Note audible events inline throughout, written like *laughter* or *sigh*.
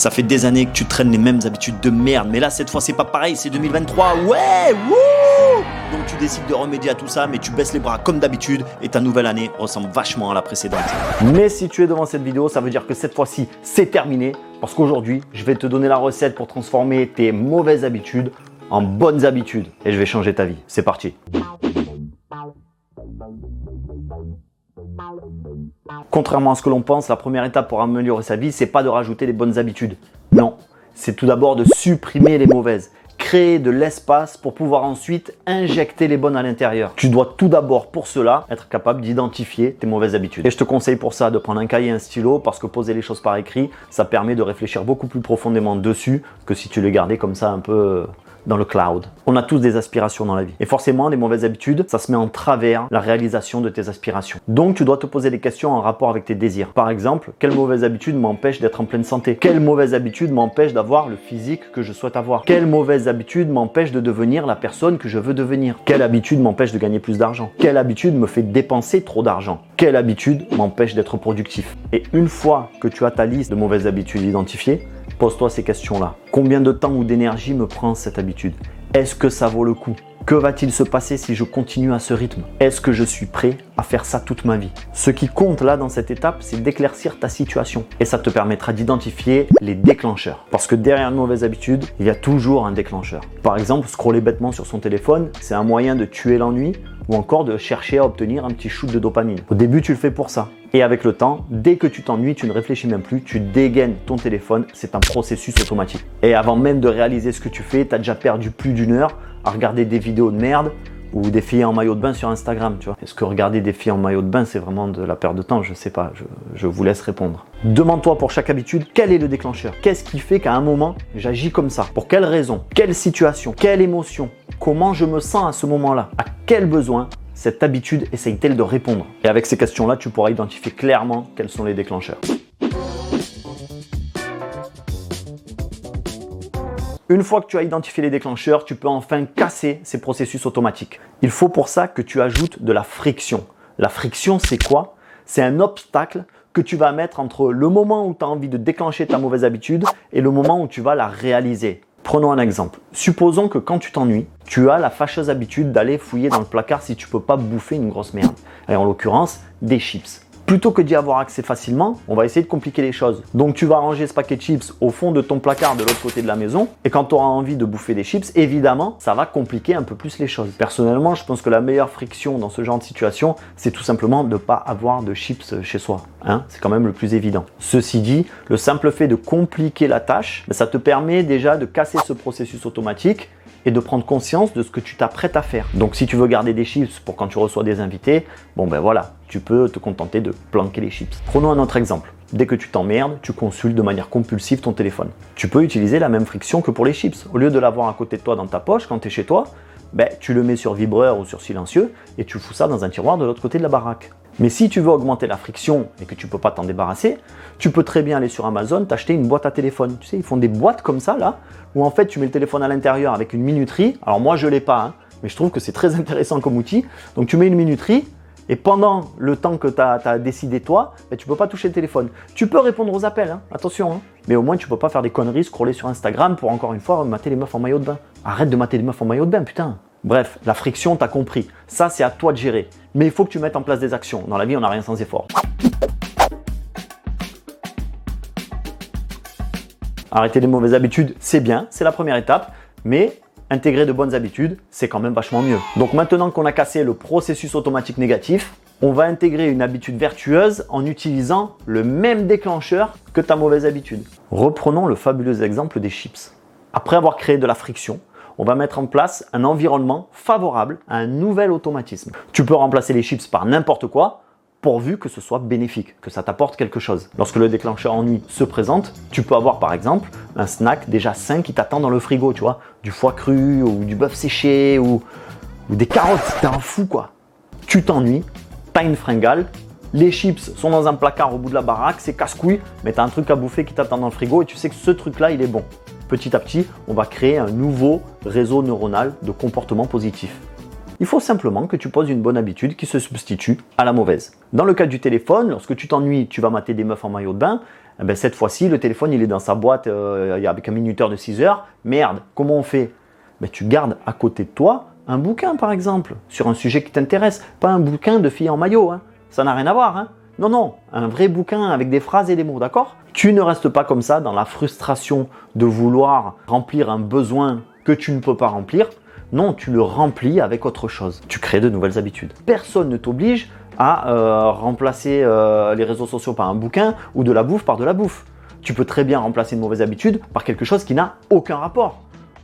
Ça fait des années que tu traînes les mêmes habitudes de merde, mais là cette fois c'est pas pareil, c'est 2023. Ouais, wouh Donc tu décides de remédier à tout ça, mais tu baisses les bras comme d'habitude et ta nouvelle année ressemble vachement à la précédente. Mais si tu es devant cette vidéo, ça veut dire que cette fois-ci c'est terminé, parce qu'aujourd'hui je vais te donner la recette pour transformer tes mauvaises habitudes en bonnes habitudes et je vais changer ta vie. C'est parti. Contrairement à ce que l'on pense, la première étape pour améliorer sa vie, c'est pas de rajouter des bonnes habitudes. Non, c'est tout d'abord de supprimer les mauvaises, créer de l'espace pour pouvoir ensuite injecter les bonnes à l'intérieur. Tu dois tout d'abord pour cela être capable d'identifier tes mauvaises habitudes. Et je te conseille pour ça de prendre un cahier et un stylo parce que poser les choses par écrit, ça permet de réfléchir beaucoup plus profondément dessus que si tu les gardais comme ça un peu dans le cloud. On a tous des aspirations dans la vie. Et forcément, des mauvaises habitudes, ça se met en travers la réalisation de tes aspirations. Donc, tu dois te poser des questions en rapport avec tes désirs. Par exemple, quelle mauvaise habitude m'empêche d'être en pleine santé? Quelle mauvaise habitude m'empêche d'avoir le physique que je souhaite avoir? Quelle mauvaise habitude m'empêche de devenir la personne que je veux devenir? Quelle habitude m'empêche de gagner plus d'argent? Quelle habitude me fait dépenser trop d'argent? Quelle habitude m'empêche d'être productif Et une fois que tu as ta liste de mauvaises habitudes identifiées, Pose-toi ces questions-là. Combien de temps ou d'énergie me prend cette habitude? Est-ce que ça vaut le coup? Que va-t-il se passer si je continue à ce rythme? Est-ce que je suis prêt à faire ça toute ma vie? Ce qui compte là dans cette étape, c'est d'éclaircir ta situation. Et ça te permettra d'identifier les déclencheurs. Parce que derrière une mauvaise habitude, il y a toujours un déclencheur. Par exemple, scroller bêtement sur son téléphone, c'est un moyen de tuer l'ennui ou encore de chercher à obtenir un petit shoot de dopamine. Au début, tu le fais pour ça. Et avec le temps, dès que tu t'ennuies, tu ne réfléchis même plus, tu dégaines ton téléphone, c'est un processus automatique. Et avant même de réaliser ce que tu fais, tu as déjà perdu plus d'une heure à regarder des vidéos de merde ou des filles en maillot de bain sur Instagram, tu vois. Est-ce que regarder des filles en maillot de bain, c'est vraiment de la perte de temps? Je sais pas, je, vous laisse répondre. Demande-toi pour chaque habitude, quel est le déclencheur? Qu'est-ce qui fait qu'à un moment, j'agis comme ça? Pour quelle raison? Quelle situation? Quelle émotion? Comment je me sens à ce moment-là? À quel besoin cette habitude essaye-t-elle de répondre? Et avec ces questions-là, tu pourras identifier clairement quels sont les déclencheurs. Une fois que tu as identifié les déclencheurs, tu peux enfin casser ces processus automatiques. Il faut pour ça que tu ajoutes de la friction. La friction, c'est quoi? C'est un obstacle que tu vas mettre entre le moment où tu as envie de déclencher ta mauvaise habitude et le moment où tu vas la réaliser. Prenons un exemple. Supposons que quand tu t'ennuies, tu as la fâcheuse habitude d'aller fouiller dans le placard si tu peux pas bouffer une grosse merde. Et en l'occurrence, des chips. Plutôt que d'y avoir accès facilement, on va essayer de compliquer les choses. Donc tu vas ranger ce paquet de chips au fond de ton placard de l'autre côté de la maison. Et quand tu auras envie de bouffer des chips, évidemment, ça va compliquer un peu plus les choses. Personnellement, je pense que la meilleure friction dans ce genre de situation, c'est tout simplement de ne pas avoir de chips chez soi. Hein c'est quand même le plus évident. Ceci dit, le simple fait de compliquer la tâche, ça te permet déjà de casser ce processus automatique et de prendre conscience de ce que tu t'apprêtes à faire. Donc si tu veux garder des chips pour quand tu reçois des invités, bon ben voilà, tu peux te contenter de planquer les chips. Prenons un autre exemple. Dès que tu t'emmerdes, tu consultes de manière compulsive ton téléphone. Tu peux utiliser la même friction que pour les chips. Au lieu de l'avoir à côté de toi dans ta poche quand tu es chez toi, ben, tu le mets sur vibreur ou sur silencieux et tu fous ça dans un tiroir de l'autre côté de la baraque. Mais si tu veux augmenter la friction et que tu ne peux pas t'en débarrasser, tu peux très bien aller sur Amazon, t'acheter une boîte à téléphone. Tu sais, ils font des boîtes comme ça là, où en fait tu mets le téléphone à l'intérieur avec une minuterie. Alors moi je l'ai pas, hein, mais je trouve que c'est très *laughs* intéressant comme outil. Donc tu mets une minuterie et pendant le temps que tu as, décidé toi, ben, tu peux pas toucher le téléphone. Tu peux répondre aux appels, hein, attention, hein, mais au moins tu peux pas faire des conneries, scroller sur Instagram pour encore une fois mater les meufs en maillot de bain. Arrête de mater les meufs en maillot de bain, putain. Bref, la friction, t'as compris. Ça, c'est à toi de gérer. Mais il faut que tu mettes en place des actions. Dans la vie, on n'a rien sans effort. Arrêter les mauvaises habitudes, c'est bien, c'est la première étape. Mais intégrer de bonnes habitudes, c'est quand même vachement mieux. Donc maintenant qu'on a cassé le processus automatique négatif, on va intégrer une habitude vertueuse en utilisant le même déclencheur que ta mauvaise habitude. Reprenons le fabuleux exemple des chips. Après avoir créé de la friction, on va mettre en place un environnement favorable à un nouvel automatisme. Tu peux remplacer les chips par n'importe quoi, pourvu que ce soit bénéfique, que ça t'apporte quelque chose. Lorsque le déclencheur ennui se présente, tu peux avoir par exemple un snack déjà sain qui t'attend dans le frigo, tu vois, du foie cru ou du bœuf séché ou, des carottes, t'es un fou quoi. Tu t'ennuies, t'as une fringale, les chips sont dans un placard au bout de la baraque, c'est casse-couille, mais t'as un truc à bouffer qui t'attend dans le frigo et tu sais que ce truc-là, il est bon petit à petit, on va créer un nouveau réseau neuronal de comportement positif. Il faut simplement que tu poses une bonne habitude qui se substitue à la mauvaise. Dans le cas du téléphone, lorsque tu t'ennuies, tu vas mater des meufs en maillot de bain. Eh ben, cette fois-ci, le téléphone, il est dans sa boîte euh, avec un minuteur de 6 heures. Merde, comment on fait? Ben, Tu gardes à côté de toi un bouquin, par exemple, sur un sujet qui t'intéresse. Pas un bouquin de fille en maillot. Hein. Ça n'a rien à voir. Hein. Non, non, un vrai bouquin avec des phrases et des mots, d'accord? Tu ne restes pas comme ça dans la frustration de vouloir remplir un besoin que tu ne peux pas remplir. Non, tu le remplis avec autre chose. Tu crées de nouvelles habitudes. Personne ne t'oblige à euh, remplacer euh, les réseaux sociaux par un bouquin ou de la bouffe par de la bouffe. Tu peux très bien remplacer une mauvaise habitude par quelque chose qui n'a aucun rapport.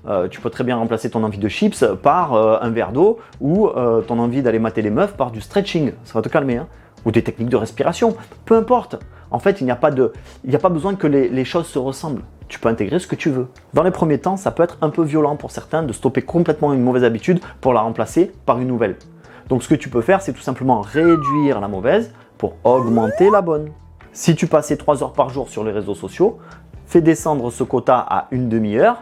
Euh, tu peux très bien remplacer ton envie de chips par un verre d'eau ou ton envie d'aller mater les meufs par du stretching. Ça va te calmer. Hein ou des techniques de respiration. Peu importe. En fait, il n'y a, pas besoin que les, choses se ressemblent. Tu peux intégrer ce que tu veux. Dans les premiers temps, ça peut être un peu violent pour certains de stopper complètement une mauvaise habitude pour la remplacer par une nouvelle. Donc ce que tu peux faire, c'est tout simplement réduire la mauvaise pour augmenter la bonne. Si tu passais 3 heures par jour sur les réseaux sociaux, fais descendre ce quota à une demi-heure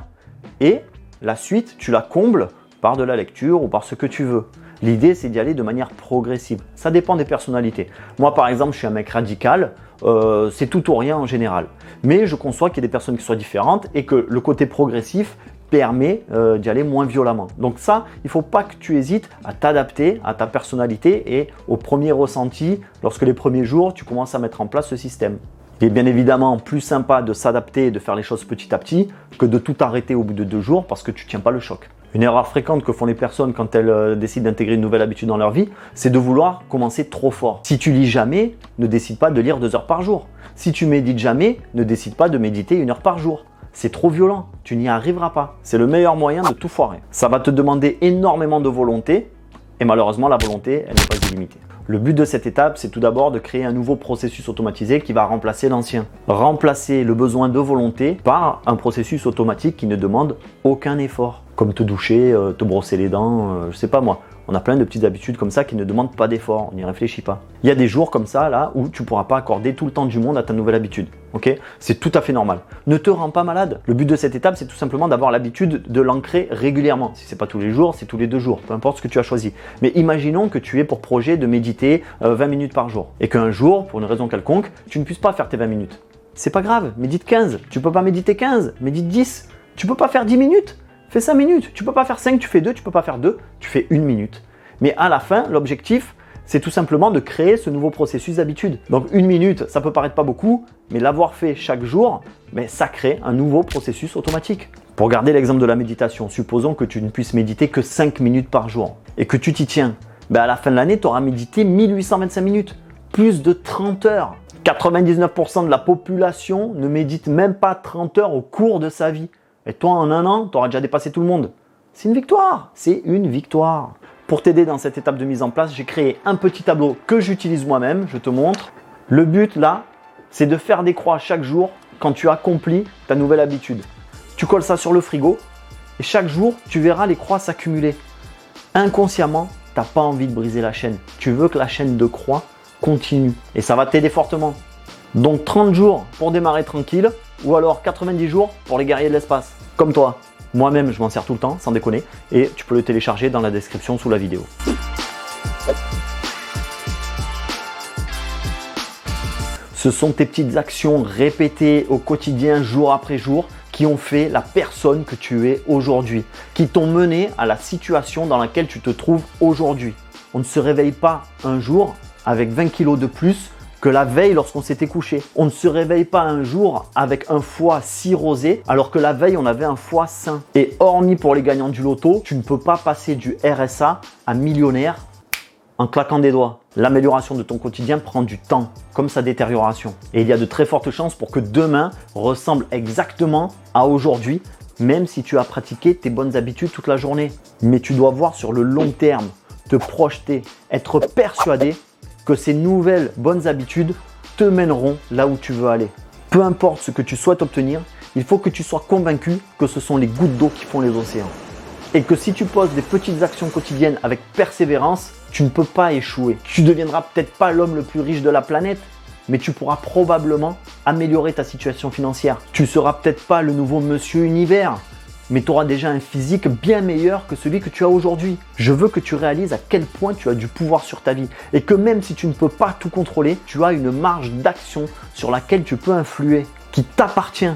et la suite, tu la combles par de la lecture ou par ce que tu veux. L'idée, c'est d'y aller de manière progressive. Ça dépend des personnalités. Moi, par exemple, je suis un mec radical. Euh, c'est tout ou rien en général. Mais je conçois qu'il y a des personnes qui soient différentes et que le côté progressif permet euh, d'y aller moins violemment. Donc ça, il ne faut pas que tu hésites à t'adapter à ta personnalité et au premier ressenti lorsque les premiers jours, tu commences à mettre en place ce système. Il est bien évidemment plus sympa de s'adapter et de faire les choses petit à petit que de tout arrêter au bout de deux jours parce que tu ne tiens pas le choc. Une erreur fréquente que font les personnes quand elles euh, décident d'intégrer une nouvelle habitude dans leur vie, c'est de vouloir commencer trop fort. Si tu lis jamais, ne décide pas de lire deux heures par jour. Si tu médites jamais, ne décide pas de méditer une heure par jour. C'est trop violent, tu n'y arriveras pas. C'est le meilleur moyen de tout foirer. Ça va te demander énormément de volonté et malheureusement la volonté, elle n'est pas illimitée. Le but de cette étape, c'est tout d'abord de créer un nouveau processus automatisé qui va remplacer l'ancien. Remplacer le besoin de volonté par un processus automatique qui ne demande aucun effort comme te doucher, euh, te brosser les dents, euh, je sais pas moi. On a plein de petites habitudes comme ça qui ne demandent pas d'effort, on n'y réfléchit pas. Il y a des jours comme ça là où tu pourras pas accorder tout le temps du monde à ta nouvelle habitude. Ok? C'est tout à fait normal. Ne te rends pas malade. Le but de cette étape, c'est tout simplement d'avoir l'habitude de l'ancrer régulièrement. Si c'est pas tous les jours, c'est tous les deux jours, peu importe ce que tu as choisi. Mais imaginons que tu aies pour projet de méditer 20 euh, minutes par jour et qu'un jour, pour une raison quelconque, tu ne puisses pas faire tes 20 minutes. C'est pas grave, médite 15. Tu peux pas méditer 15, médite 10. Tu peux pas faire 10 minutes Fais 5 minutes. Tu peux pas faire 5, tu fais 2, tu peux pas faire 2, tu fais une minute. Mais à la fin, l'objectif, c'est tout simplement de créer ce nouveau processus d'habitude. Donc une minute, ça peut paraître pas beaucoup, mais l'avoir fait chaque jour, mais ça crée un nouveau processus automatique. Pour garder l'exemple de la méditation, supposons que tu ne puisses méditer que 5 minutes par jour et que tu t'y tiens. Ben à la fin de l'année, tu auras médité 1825 minutes, plus de 30 heures. 99% de la population ne médite même pas 30 heures au cours de sa vie. Et toi, en un an, tu auras déjà dépassé tout le monde. C'est une victoire. C'est une victoire. Pour t'aider dans cette étape de mise en place, j'ai créé un petit tableau que j'utilise moi-même. Je te montre. Le but là, c'est de faire des croix chaque jour quand tu accomplis ta nouvelle habitude. Tu colles ça sur le frigo et chaque jour, tu verras les croix s'accumuler. Inconsciemment, tu n'as pas envie de briser la chaîne. Tu veux que la chaîne de croix continue et ça va t'aider fortement. Donc 30 jours pour démarrer tranquille ou alors 90 jours pour les guerriers de l'espace, comme toi. Moi-même, je m'en sers tout le temps, sans déconner, et tu peux le télécharger dans la description sous la vidéo. Ce sont tes petites actions répétées au quotidien, jour après jour, qui ont fait la personne que tu es aujourd'hui, qui t'ont mené à la situation dans laquelle tu te trouves aujourd'hui. On ne se réveille pas un jour avec 20 kilos de plus la veille lorsqu'on s'était couché. On ne se réveille pas un jour avec un foie cirrhosé alors que la veille on avait un foie sain. Et hormis pour les gagnants du loto, tu ne peux pas passer du RSA à millionnaire en claquant des doigts. L'amélioration de ton quotidien prend du temps, comme sa détérioration. Et il y a de très fortes chances pour que demain ressemble exactement à aujourd'hui, même si tu as pratiqué tes bonnes habitudes toute la journée. Mais tu dois voir sur le long terme, te projeter, être persuadé que ces nouvelles bonnes habitudes te mèneront là où tu veux aller. Peu importe ce que tu souhaites obtenir, il faut que tu sois convaincu que ce sont les gouttes d'eau qui font les océans. Et que si tu poses des petites actions quotidiennes avec persévérance, tu ne peux pas échouer. Tu deviendras peut-être pas l'homme le plus riche de la planète, mais tu pourras probablement améliorer ta situation financière. Tu ne seras peut-être pas le nouveau monsieur univers, mais tu auras déjà un physique bien meilleur que celui que tu as aujourd'hui. Je veux que tu réalises à quel point tu as du pouvoir sur ta vie et que même si tu ne peux pas tout contrôler, tu as une marge d'action sur laquelle tu peux influer, qui t'appartient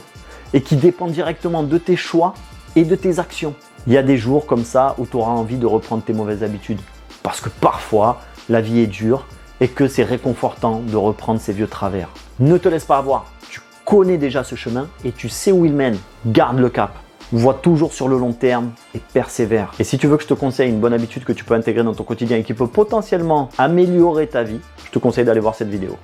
et qui dépend directement de tes choix et de tes actions. Il y a des jours comme ça où tu auras envie de reprendre tes mauvaises habitudes. Parce que parfois, la vie est dure et que c'est réconfortant de reprendre ses vieux travers. Ne te laisse pas avoir. Tu connais déjà ce chemin et tu sais où il mène. Garde le cap. Vois toujours sur le long terme et persévère. Et si tu veux que je te conseille une bonne habitude que tu peux intégrer dans ton quotidien et qui peut potentiellement améliorer ta vie, je te conseille d'aller voir cette vidéo.